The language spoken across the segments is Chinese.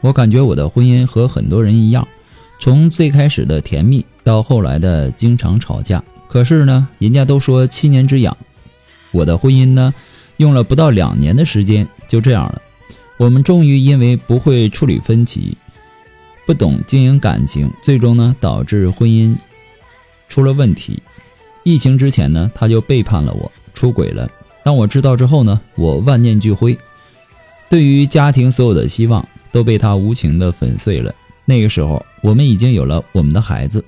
我感觉我的婚姻和很多人一样，从最开始的甜蜜到后来的经常吵架。可是呢，人家都说七年之痒，我的婚姻呢，用了不到两年的时间就这样了。我们终于因为不会处理分歧，不懂经营感情，最终呢导致婚姻出了问题。疫情之前呢，他就背叛了我，出轨了。当我知道之后呢，我万念俱灰，对于家庭所有的希望。都被他无情的粉碎了。那个时候，我们已经有了我们的孩子。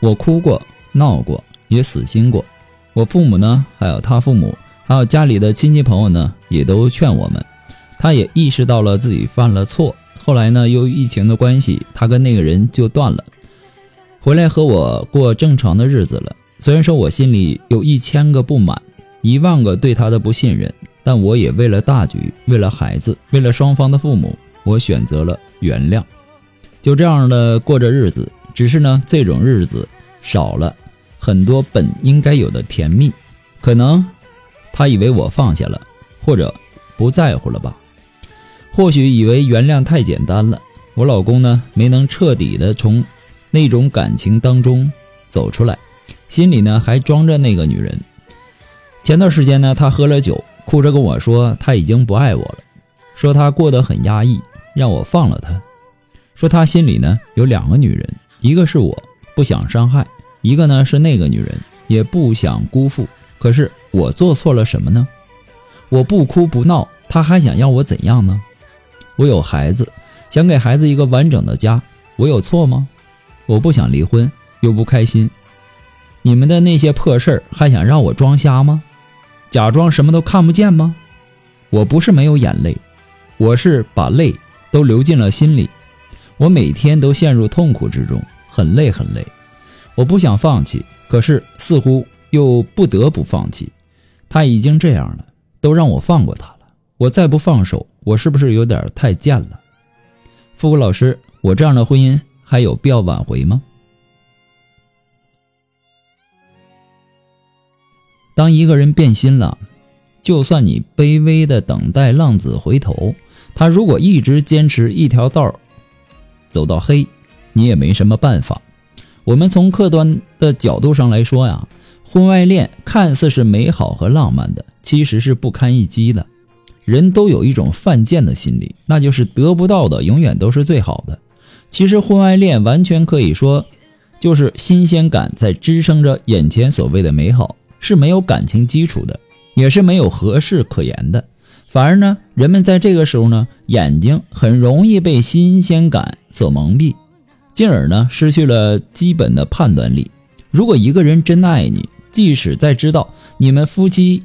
我哭过，闹过，也死心过。我父母呢，还有他父母，还有家里的亲戚朋友呢，也都劝我们。他也意识到了自己犯了错。后来呢，由于疫情的关系，他跟那个人就断了，回来和我过正常的日子了。虽然说我心里有一千个不满，一万个对他的不信任。但我也为了大局，为了孩子，为了双方的父母，我选择了原谅，就这样的过着日子。只是呢，这种日子少了很多本应该有的甜蜜。可能他以为我放下了，或者不在乎了吧？或许以为原谅太简单了。我老公呢，没能彻底的从那种感情当中走出来，心里呢还装着那个女人。前段时间呢，他喝了酒。哭着跟我说他已经不爱我了，说他过得很压抑，让我放了他。说他心里呢有两个女人，一个是我不想伤害，一个呢是那个女人也不想辜负。可是我做错了什么呢？我不哭不闹，他还想要我怎样呢？我有孩子，想给孩子一个完整的家，我有错吗？我不想离婚又不开心，你们的那些破事儿还想让我装瞎吗？假装什么都看不见吗？我不是没有眼泪，我是把泪都流进了心里。我每天都陷入痛苦之中，很累很累。我不想放弃，可是似乎又不得不放弃。他已经这样了，都让我放过他了。我再不放手，我是不是有点太贱了？复古老师，我这样的婚姻还有必要挽回吗？当一个人变心了，就算你卑微的等待浪子回头，他如果一直坚持一条道走到黑，你也没什么办法。我们从客观的角度上来说呀，婚外恋看似是美好和浪漫的，其实是不堪一击的。人都有一种犯贱的心理，那就是得不到的永远都是最好的。其实婚外恋完全可以说，就是新鲜感在支撑着眼前所谓的美好。是没有感情基础的，也是没有合适可言的。反而呢，人们在这个时候呢，眼睛很容易被新鲜感所蒙蔽，进而呢，失去了基本的判断力。如果一个人真爱你，即使在知道你们夫妻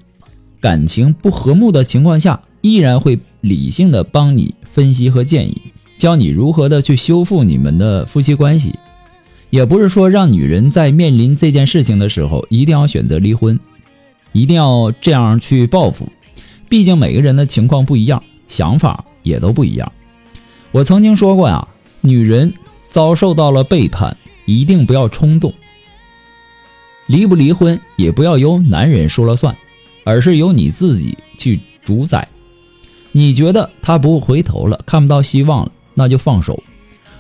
感情不和睦的情况下，依然会理性的帮你分析和建议，教你如何的去修复你们的夫妻关系。也不是说让女人在面临这件事情的时候一定要选择离婚，一定要这样去报复。毕竟每个人的情况不一样，想法也都不一样。我曾经说过呀，女人遭受到了背叛，一定不要冲动。离不离婚也不要由男人说了算，而是由你自己去主宰。你觉得他不回头了，看不到希望了，那就放手。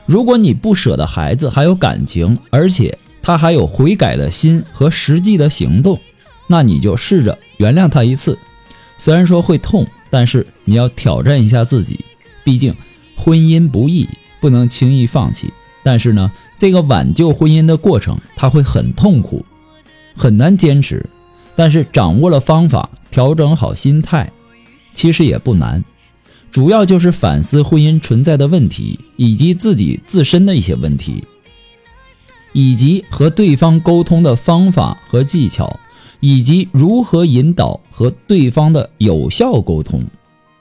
如果你不舍得孩子，还有感情，而且他还有悔改的心和实际的行动，那你就试着原谅他一次。虽然说会痛，但是你要挑战一下自己，毕竟婚姻不易，不能轻易放弃。但是呢，这个挽救婚姻的过程，他会很痛苦，很难坚持。但是掌握了方法，调整好心态，其实也不难。主要就是反思婚姻存在的问题，以及自己自身的一些问题，以及和对方沟通的方法和技巧。以及如何引导和对方的有效沟通，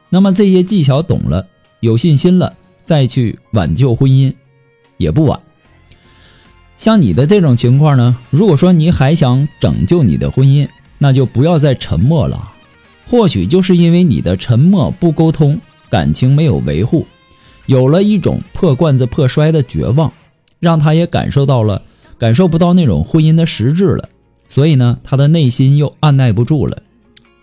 那么这些技巧懂了，有信心了，再去挽救婚姻也不晚。像你的这种情况呢，如果说你还想拯救你的婚姻，那就不要再沉默了。或许就是因为你的沉默不沟通，感情没有维护，有了一种破罐子破摔的绝望，让他也感受到了，感受不到那种婚姻的实质了。所以呢，他的内心又按耐不住了。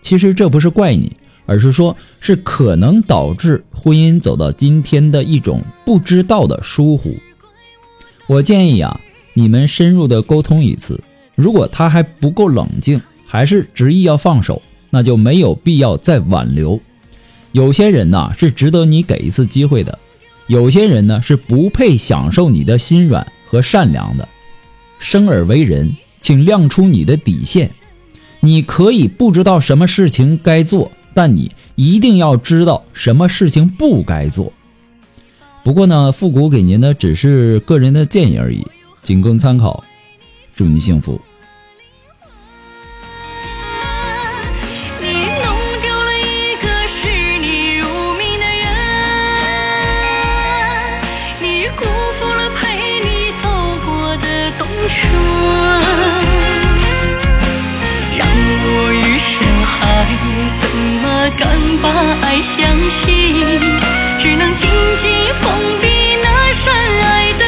其实这不是怪你，而是说，是可能导致婚姻走到今天的一种不知道的疏忽。我建议啊，你们深入的沟通一次。如果他还不够冷静，还是执意要放手，那就没有必要再挽留。有些人呢，是值得你给一次机会的；有些人呢，是不配享受你的心软和善良的。生而为人。请亮出你的底线。你可以不知道什么事情该做，但你一定要知道什么事情不该做。不过呢，复古给您的只是个人的建议而已，仅供参考。祝你幸福。只能紧紧封闭那扇爱的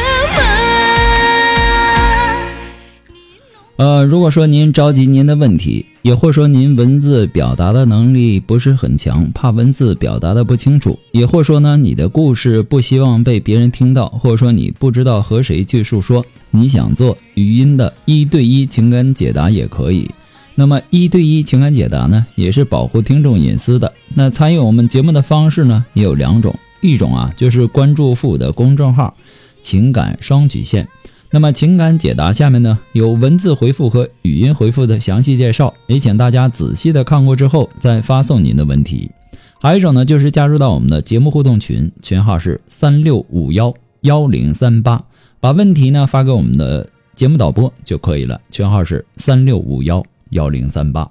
门。呃，如果说您着急您的问题，也或说您文字表达的能力不是很强，怕文字表达的不清楚，也或说呢你的故事不希望被别人听到，或者说你不知道和谁去诉说，你想做语音的一对一情感解答也可以。那么一对一情感解答呢，也是保护听众隐私的。那参与我们节目的方式呢，也有两种，一种啊就是关注父母的公众号“情感双曲线”。那么情感解答下面呢有文字回复和语音回复的详细介绍，也请大家仔细的看过之后再发送您的问题。还有一种呢就是加入到我们的节目互动群，群号是三六五幺幺零三八，把问题呢发给我们的节目导播就可以了。群号是三六五幺。幺零三八，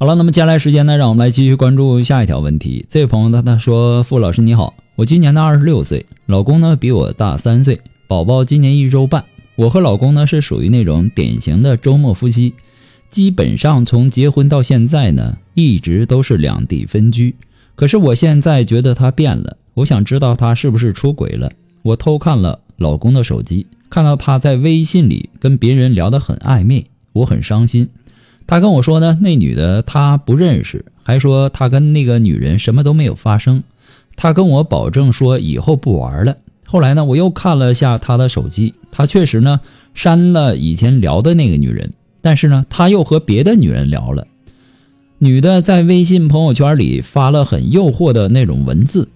好了，那么接下来时间呢，让我们来继续关注下一条问题。这位朋友呢他说：“傅老师你好，我今年呢二十六岁，老公呢比我大三岁，宝宝今年一周半。我和老公呢是属于那种典型的周末夫妻，基本上从结婚到现在呢，一直都是两地分居。可是我现在觉得他变了，我想知道他是不是出轨了。我偷看了老公的手机，看到他在微信里跟别人聊得很暧昧。”我很伤心，他跟我说呢，那女的他不认识，还说他跟那个女人什么都没有发生。他跟我保证说以后不玩了。后来呢，我又看了下他的手机，他确实呢删了以前聊的那个女人，但是呢他又和别的女人聊了。女的在微信朋友圈里发了很诱惑的那种文字，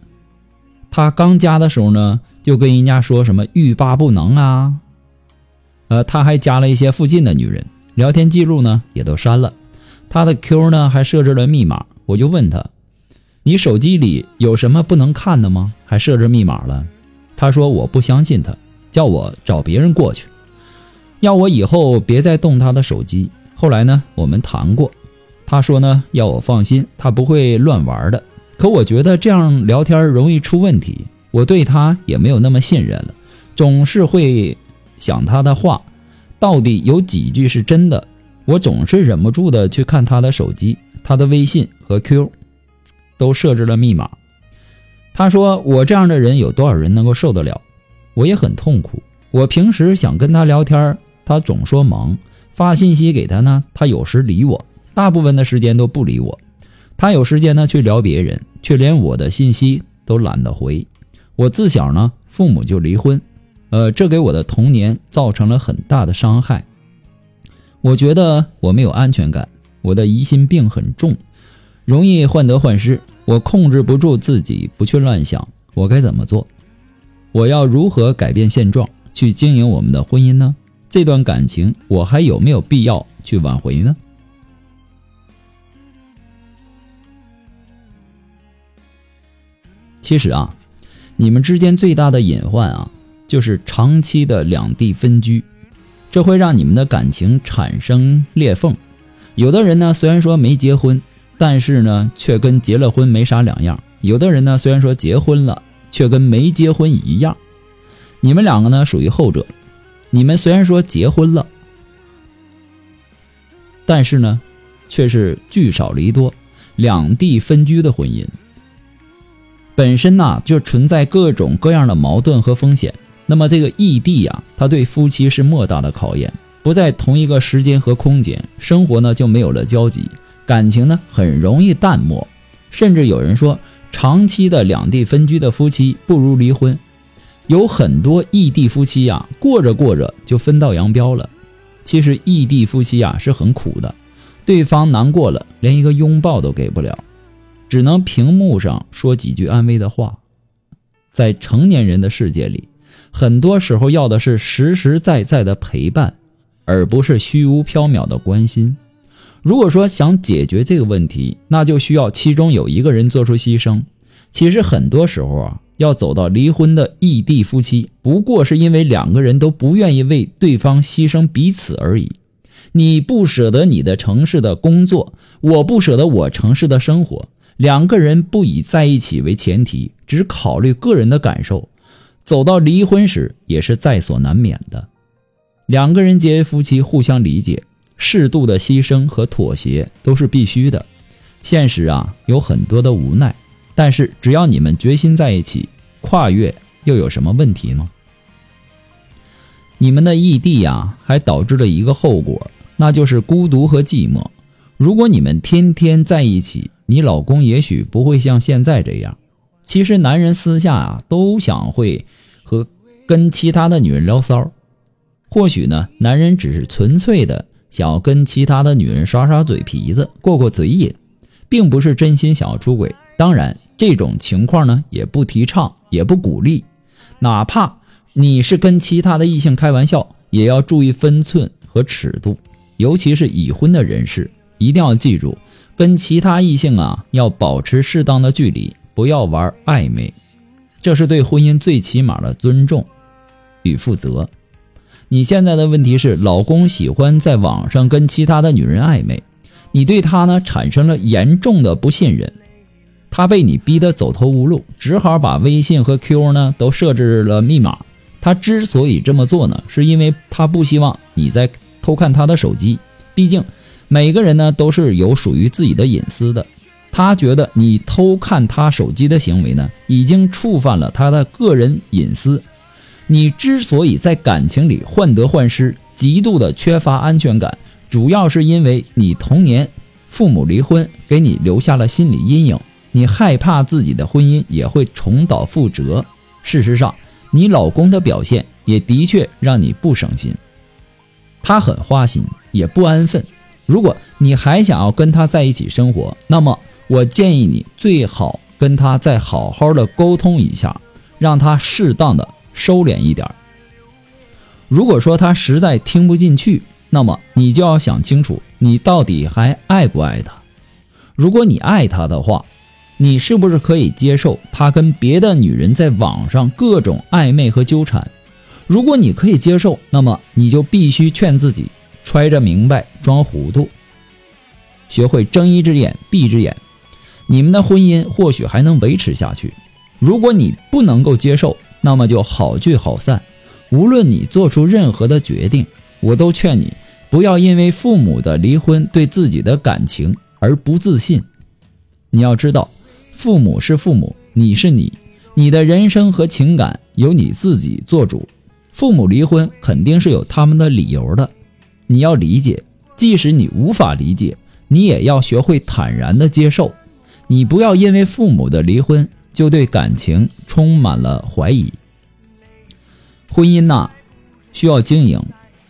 他刚加的时候呢，就跟人家说什么欲罢不能啊，呃，他还加了一些附近的女人。聊天记录呢也都删了，他的 Q 呢还设置了密码。我就问他：“你手机里有什么不能看的吗？还设置密码了？”他说：“我不相信他，叫我找别人过去，要我以后别再动他的手机。”后来呢，我们谈过，他说呢要我放心，他不会乱玩的。可我觉得这样聊天容易出问题，我对他也没有那么信任了，总是会想他的话。到底有几句是真的？我总是忍不住的去看他的手机，他的微信和 Q 都设置了密码。他说我这样的人有多少人能够受得了？我也很痛苦。我平时想跟他聊天，他总说忙；发信息给他呢，他有时理我，大部分的时间都不理我。他有时间呢去聊别人，却连我的信息都懒得回。我自小呢父母就离婚。呃，这给我的童年造成了很大的伤害。我觉得我没有安全感，我的疑心病很重，容易患得患失，我控制不住自己，不去乱想。我该怎么做？我要如何改变现状，去经营我们的婚姻呢？这段感情，我还有没有必要去挽回呢？其实啊，你们之间最大的隐患啊，就是长期的两地分居，这会让你们的感情产生裂缝。有的人呢，虽然说没结婚，但是呢，却跟结了婚没啥两样；有的人呢，虽然说结婚了，却跟没结婚一样。你们两个呢，属于后者。你们虽然说结婚了，但是呢，却是聚少离多、两地分居的婚姻。本身呐就存在各种各样的矛盾和风险。那么这个异地呀，它对夫妻是莫大的考验。不在同一个时间和空间，生活呢就没有了交集，感情呢很容易淡漠。甚至有人说，长期的两地分居的夫妻不如离婚。有很多异地夫妻呀，过着过着就分道扬镳了。其实异地夫妻呀是很苦的，对方难过了，连一个拥抱都给不了。只能屏幕上说几句安慰的话，在成年人的世界里，很多时候要的是实实在在的陪伴，而不是虚无缥缈的关心。如果说想解决这个问题，那就需要其中有一个人做出牺牲。其实很多时候啊，要走到离婚的异地夫妻，不过是因为两个人都不愿意为对方牺牲彼此而已。你不舍得你的城市的工作，我不舍得我城市的生活。两个人不以在一起为前提，只考虑个人的感受，走到离婚时也是在所难免的。两个人结为夫妻，互相理解，适度的牺牲和妥协都是必须的。现实啊，有很多的无奈，但是只要你们决心在一起，跨越又有什么问题吗？你们的异地呀，还导致了一个后果，那就是孤独和寂寞。如果你们天天在一起，你老公也许不会像现在这样。其实男人私下啊都想会和跟其他的女人聊骚。或许呢，男人只是纯粹的想要跟其他的女人耍耍嘴皮子，过过嘴瘾，并不是真心想要出轨。当然，这种情况呢也不提倡，也不鼓励。哪怕你是跟其他的异性开玩笑，也要注意分寸和尺度。尤其是已婚的人士，一定要记住。跟其他异性啊，要保持适当的距离，不要玩暧昧，这是对婚姻最起码的尊重与负责。你现在的问题是，老公喜欢在网上跟其他的女人暧昧，你对他呢产生了严重的不信任，他被你逼得走投无路，只好把微信和 Q 呢都设置了密码。他之所以这么做呢，是因为他不希望你在偷看他的手机，毕竟。每个人呢都是有属于自己的隐私的，他觉得你偷看他手机的行为呢，已经触犯了他的个人隐私。你之所以在感情里患得患失，极度的缺乏安全感，主要是因为你童年父母离婚，给你留下了心理阴影，你害怕自己的婚姻也会重蹈覆辙。事实上，你老公的表现也的确让你不省心，他很花心，也不安分。如果你还想要跟他在一起生活，那么我建议你最好跟他再好好的沟通一下，让他适当的收敛一点。如果说他实在听不进去，那么你就要想清楚，你到底还爱不爱他？如果你爱他的话，你是不是可以接受他跟别的女人在网上各种暧昧和纠缠？如果你可以接受，那么你就必须劝自己。揣着明白装糊涂，学会睁一只眼闭一只眼，你们的婚姻或许还能维持下去。如果你不能够接受，那么就好聚好散。无论你做出任何的决定，我都劝你不要因为父母的离婚对自己的感情而不自信。你要知道，父母是父母，你是你，你的人生和情感由你自己做主。父母离婚肯定是有他们的理由的。你要理解，即使你无法理解，你也要学会坦然的接受。你不要因为父母的离婚就对感情充满了怀疑。婚姻呐，需要经营，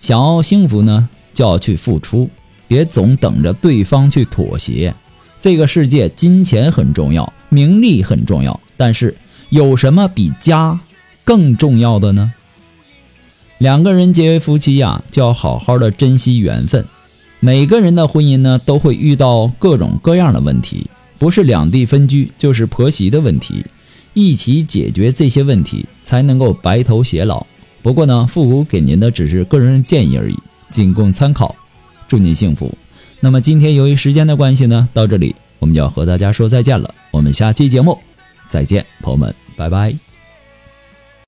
想要幸福呢，就要去付出，别总等着对方去妥协。这个世界，金钱很重要，名利很重要，但是有什么比家更重要的呢？两个人结为夫妻呀，就要好好的珍惜缘分。每个人的婚姻呢，都会遇到各种各样的问题，不是两地分居，就是婆媳的问题，一起解决这些问题，才能够白头偕老。不过呢，复古给您的只是个人建议而已，仅供参考。祝您幸福。那么今天由于时间的关系呢，到这里我们就要和大家说再见了。我们下期节目再见，朋友们，拜拜。